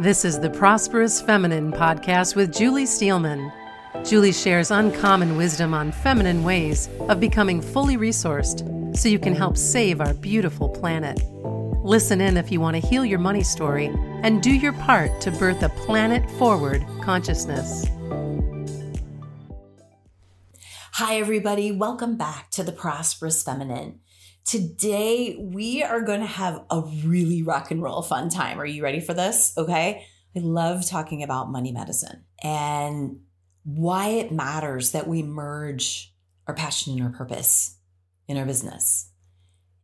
This is the Prosperous Feminine podcast with Julie Steelman. Julie shares uncommon wisdom on feminine ways of becoming fully resourced so you can help save our beautiful planet. Listen in if you want to heal your money story and do your part to birth a planet forward consciousness. Hi, everybody. Welcome back to the Prosperous Feminine. Today, we are going to have a really rock and roll fun time. Are you ready for this? Okay. I love talking about money medicine and why it matters that we merge our passion and our purpose in our business.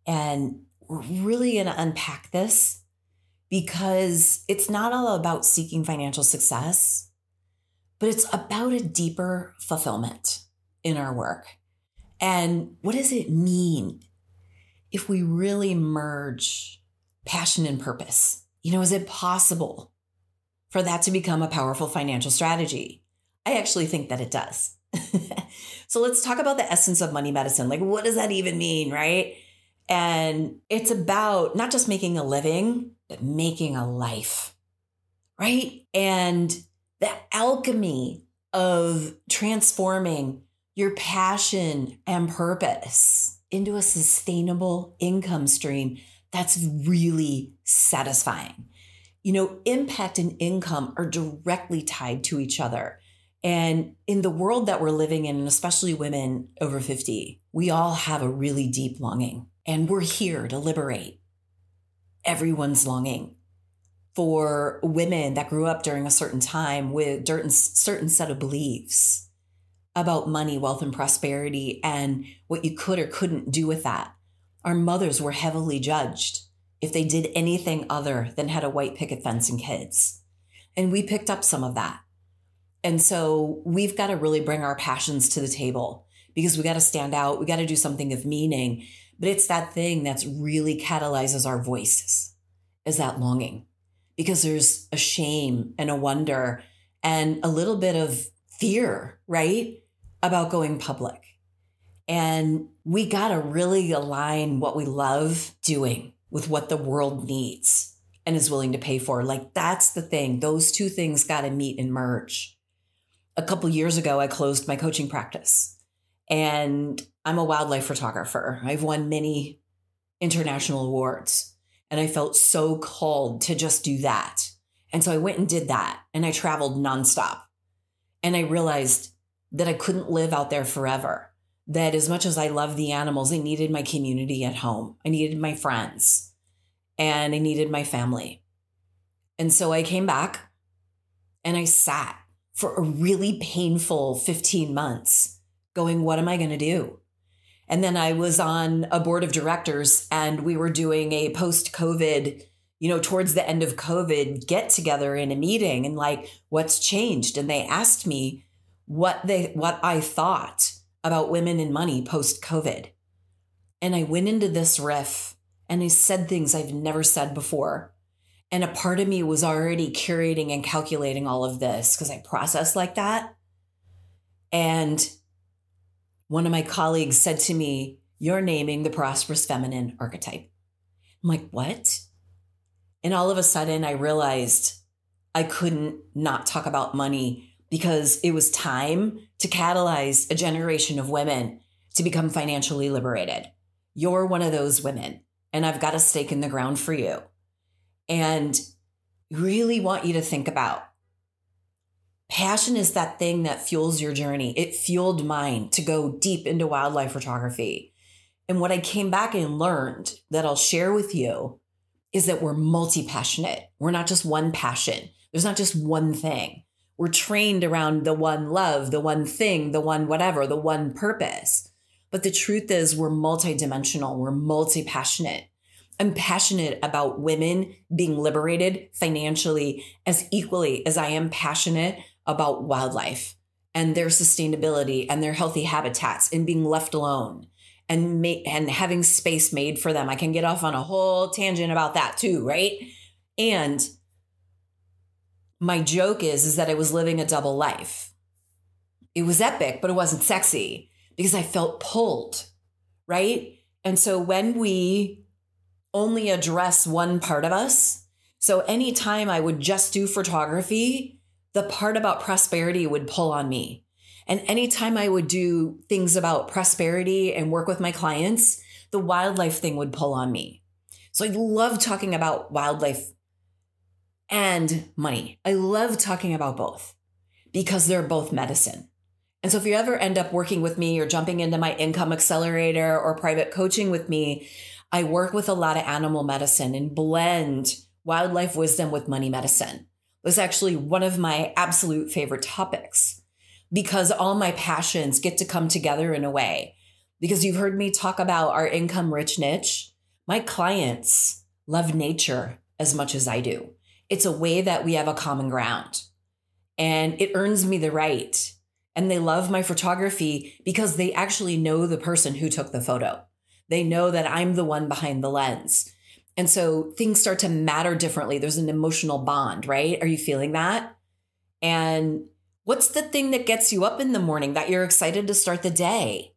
And we're really going to unpack this because it's not all about seeking financial success, but it's about a deeper fulfillment in our work. And what does it mean if we really merge passion and purpose? You know, is it possible for that to become a powerful financial strategy? I actually think that it does. so let's talk about the essence of money medicine. Like, what does that even mean, right? And it's about not just making a living, but making a life, right? And the alchemy of transforming your passion and purpose into a sustainable income stream that's really satisfying. You know, impact and income are directly tied to each other. And in the world that we're living in, and especially women over 50, we all have a really deep longing. And we're here to liberate everyone's longing for women that grew up during a certain time with certain, certain set of beliefs about money, wealth, and prosperity and what you could or couldn't do with that. Our mothers were heavily judged if they did anything other than had a white picket fence and kids. And we picked up some of that. And so we've got to really bring our passions to the table because we got to stand out. We got to do something of meaning. But it's that thing that's really catalyzes our voices is that longing because there's a shame and a wonder and a little bit of fear, right? About going public. And we got to really align what we love doing with what the world needs and is willing to pay for. Like that's the thing. Those two things got to meet and merge. A couple years ago, I closed my coaching practice and I'm a wildlife photographer. I've won many international awards and I felt so called to just do that. And so I went and did that and I traveled nonstop. And I realized that I couldn't live out there forever. That as much as I love the animals, I needed my community at home. I needed my friends and I needed my family. And so I came back and I sat for a really painful 15 months going, what am I going to do? And then I was on a board of directors and we were doing a post COVID, you know, towards the end of COVID get together in a meeting and like, what's changed? And they asked me, what they what I thought about women and money post COVID. And I went into this riff and I said things I've never said before. And a part of me was already curating and calculating all of this because I process like that. And one of my colleagues said to me, You're naming the prosperous feminine archetype. I'm like, What? And all of a sudden, I realized I couldn't not talk about money because it was time to catalyze a generation of women to become financially liberated. You're one of those women, and I've got a stake in the ground for you. And really want you to think about passion is that thing that fuels your journey. It fueled mine to go deep into wildlife photography. And what I came back and learned that I'll share with you is that we're multi passionate. We're not just one passion, there's not just one thing we're trained around the one love, the one thing, the one whatever, the one purpose. But the truth is, we're multidimensional, we're multi passionate. I'm passionate about women being liberated financially as equally as I am passionate about wildlife and their sustainability and their healthy habitats and being left alone and ma- and having space made for them. I can get off on a whole tangent about that too, right? And my joke is is that I was living a double life. It was epic, but it wasn't sexy because I felt pulled, right? And so when we only address one part of us, So anytime I would just do photography, the part about prosperity would pull on me. And anytime I would do things about prosperity and work with my clients, the wildlife thing would pull on me. So I love talking about wildlife and money. I love talking about both because they're both medicine. And so if you ever end up working with me or jumping into my income accelerator or private coaching with me, I work with a lot of animal medicine and blend wildlife wisdom with money medicine. Was actually one of my absolute favorite topics because all my passions get to come together in a way. Because you've heard me talk about our income rich niche. My clients love nature as much as I do. It's a way that we have a common ground and it earns me the right. And they love my photography because they actually know the person who took the photo. They know that I'm the one behind the lens. And so things start to matter differently. There's an emotional bond, right? Are you feeling that? And what's the thing that gets you up in the morning that you're excited to start the day?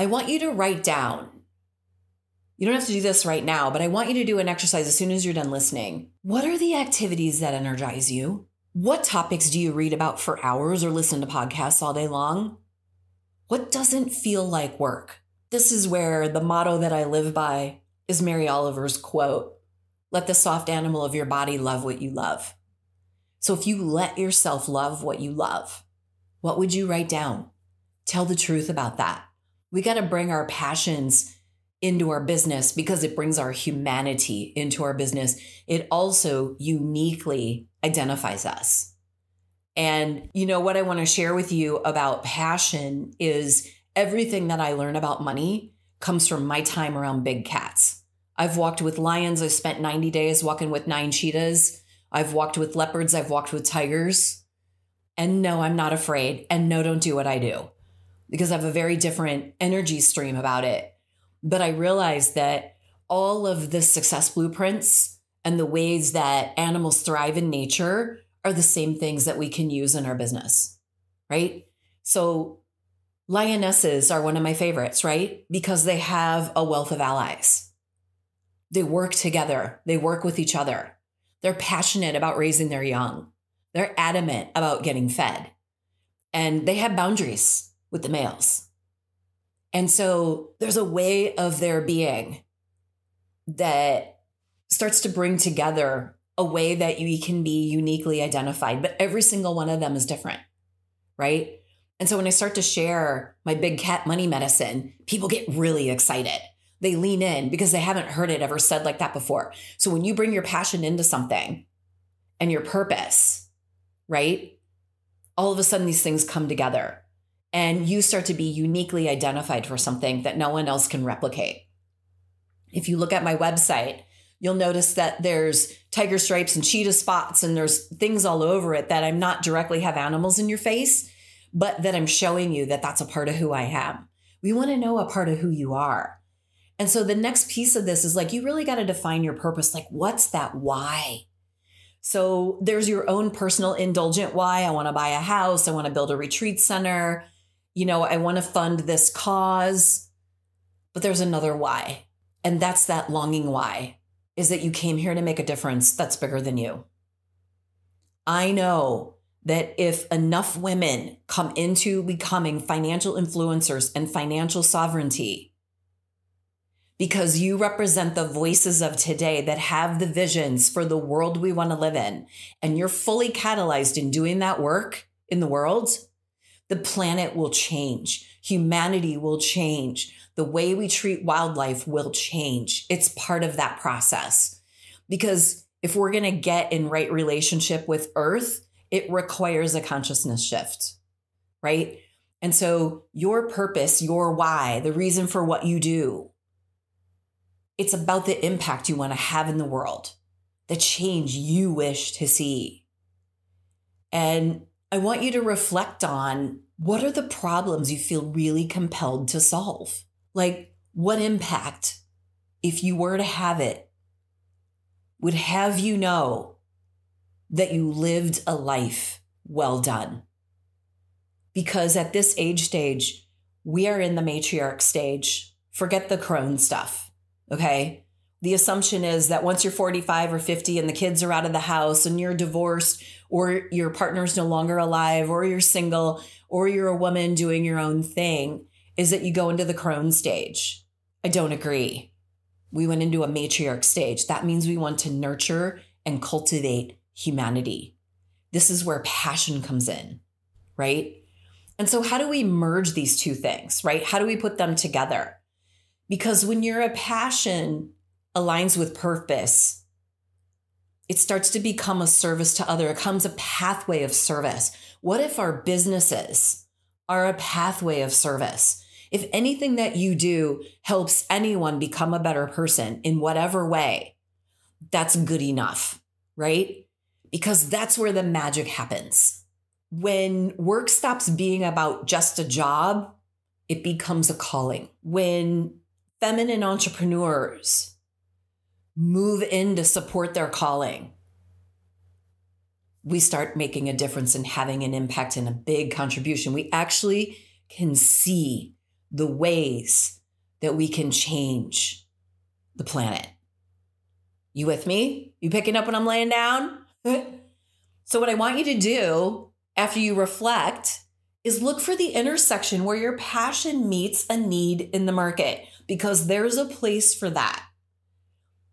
I want you to write down. You don't have to do this right now, but I want you to do an exercise as soon as you're done listening. What are the activities that energize you? What topics do you read about for hours or listen to podcasts all day long? What doesn't feel like work? This is where the motto that I live by is Mary Oliver's quote Let the soft animal of your body love what you love. So if you let yourself love what you love, what would you write down? Tell the truth about that. We got to bring our passions into our business because it brings our humanity into our business. It also uniquely identifies us. And you know what I want to share with you about passion is everything that I learn about money comes from my time around big cats. I've walked with lions. I've spent 90 days walking with nine cheetahs. I've walked with leopards. I've walked with tigers. And no, I'm not afraid. And no, don't do what I do because I have a very different energy stream about it. But I realized that all of the success blueprints and the ways that animals thrive in nature are the same things that we can use in our business, right? So Lionesses are one of my favorites, right? Because they have a wealth of allies. They work together, they work with each other. They're passionate about raising their young, they're adamant about getting fed, and they have boundaries with the males. And so there's a way of their being that starts to bring together a way that you can be uniquely identified, but every single one of them is different, right? And so when I start to share my big cat money medicine, people get really excited. They lean in because they haven't heard it ever said like that before. So when you bring your passion into something and your purpose, right? All of a sudden these things come together and you start to be uniquely identified for something that no one else can replicate. If you look at my website, you'll notice that there's tiger stripes and cheetah spots and there's things all over it that I'm not directly have animals in your face but that I'm showing you that that's a part of who I am. We want to know a part of who you are. And so the next piece of this is like, you really got to define your purpose. Like, what's that why? So there's your own personal indulgent why. I want to buy a house. I want to build a retreat center. You know, I want to fund this cause. But there's another why. And that's that longing why is that you came here to make a difference that's bigger than you. I know that if enough women come into becoming financial influencers and financial sovereignty, because you represent the voices of today that have the visions for the world we want to live in, and you're fully catalyzed in doing that work in the world, the planet will change. Humanity will change. The way we treat wildlife will change. It's part of that process. Because if we're going to get in right relationship with Earth, it requires a consciousness shift, right? And so your purpose, your why, the reason for what you do, it's about the impact you want to have in the world, the change you wish to see. And I want you to reflect on what are the problems you feel really compelled to solve? Like, what impact, if you were to have it, would have you know that you lived a life well done. Because at this age stage, we are in the matriarch stage. Forget the crone stuff. Okay. The assumption is that once you're 45 or 50 and the kids are out of the house and you're divorced or your partner's no longer alive or you're single or you're a woman doing your own thing, is that you go into the crone stage. I don't agree. We went into a matriarch stage. That means we want to nurture and cultivate humanity. This is where passion comes in, right? And so, how do we merge these two things, right? How do we put them together? Because when you're a passion aligns with purpose, it starts to become a service to other. It becomes a pathway of service. What if our businesses are a pathway of service? If anything that you do helps anyone become a better person in whatever way, that's good enough, right? Because that's where the magic happens. When work stops being about just a job, it becomes a calling. When feminine entrepreneurs move in to support their calling, we start making a difference and having an impact and a big contribution. We actually can see the ways that we can change the planet. You with me? You picking up when I'm laying down? so, what I want you to do after you reflect is look for the intersection where your passion meets a need in the market because there's a place for that.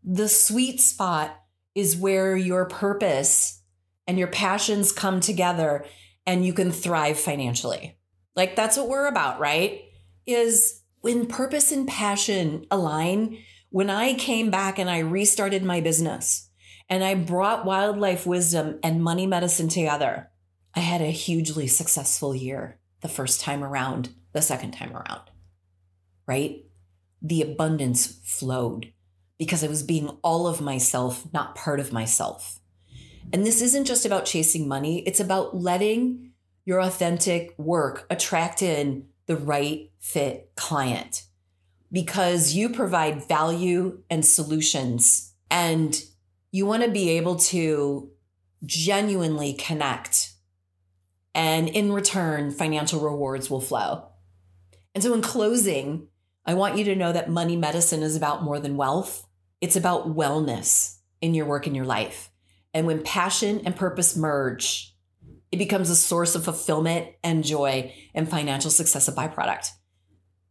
The sweet spot is where your purpose and your passions come together and you can thrive financially. Like that's what we're about, right? Is when purpose and passion align, when I came back and I restarted my business and I brought wildlife wisdom and money medicine together, I had a hugely successful year the first time around, the second time around, right? The abundance flowed because I was being all of myself, not part of myself. And this isn't just about chasing money, it's about letting your authentic work attract in the right fit client because you provide value and solutions and you want to be able to genuinely connect and in return, financial rewards will flow. And so, in closing, I want you to know that money medicine is about more than wealth, it's about wellness in your work and your life. And when passion and purpose merge, it becomes a source of fulfillment and joy and financial success, a byproduct.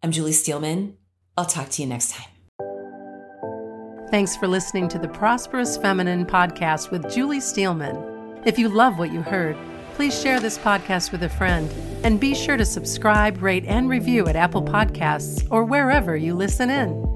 I'm Julie Steelman. I'll talk to you next time. Thanks for listening to the Prosperous Feminine podcast with Julie Steelman. If you love what you heard, please share this podcast with a friend and be sure to subscribe, rate, and review at Apple Podcasts or wherever you listen in.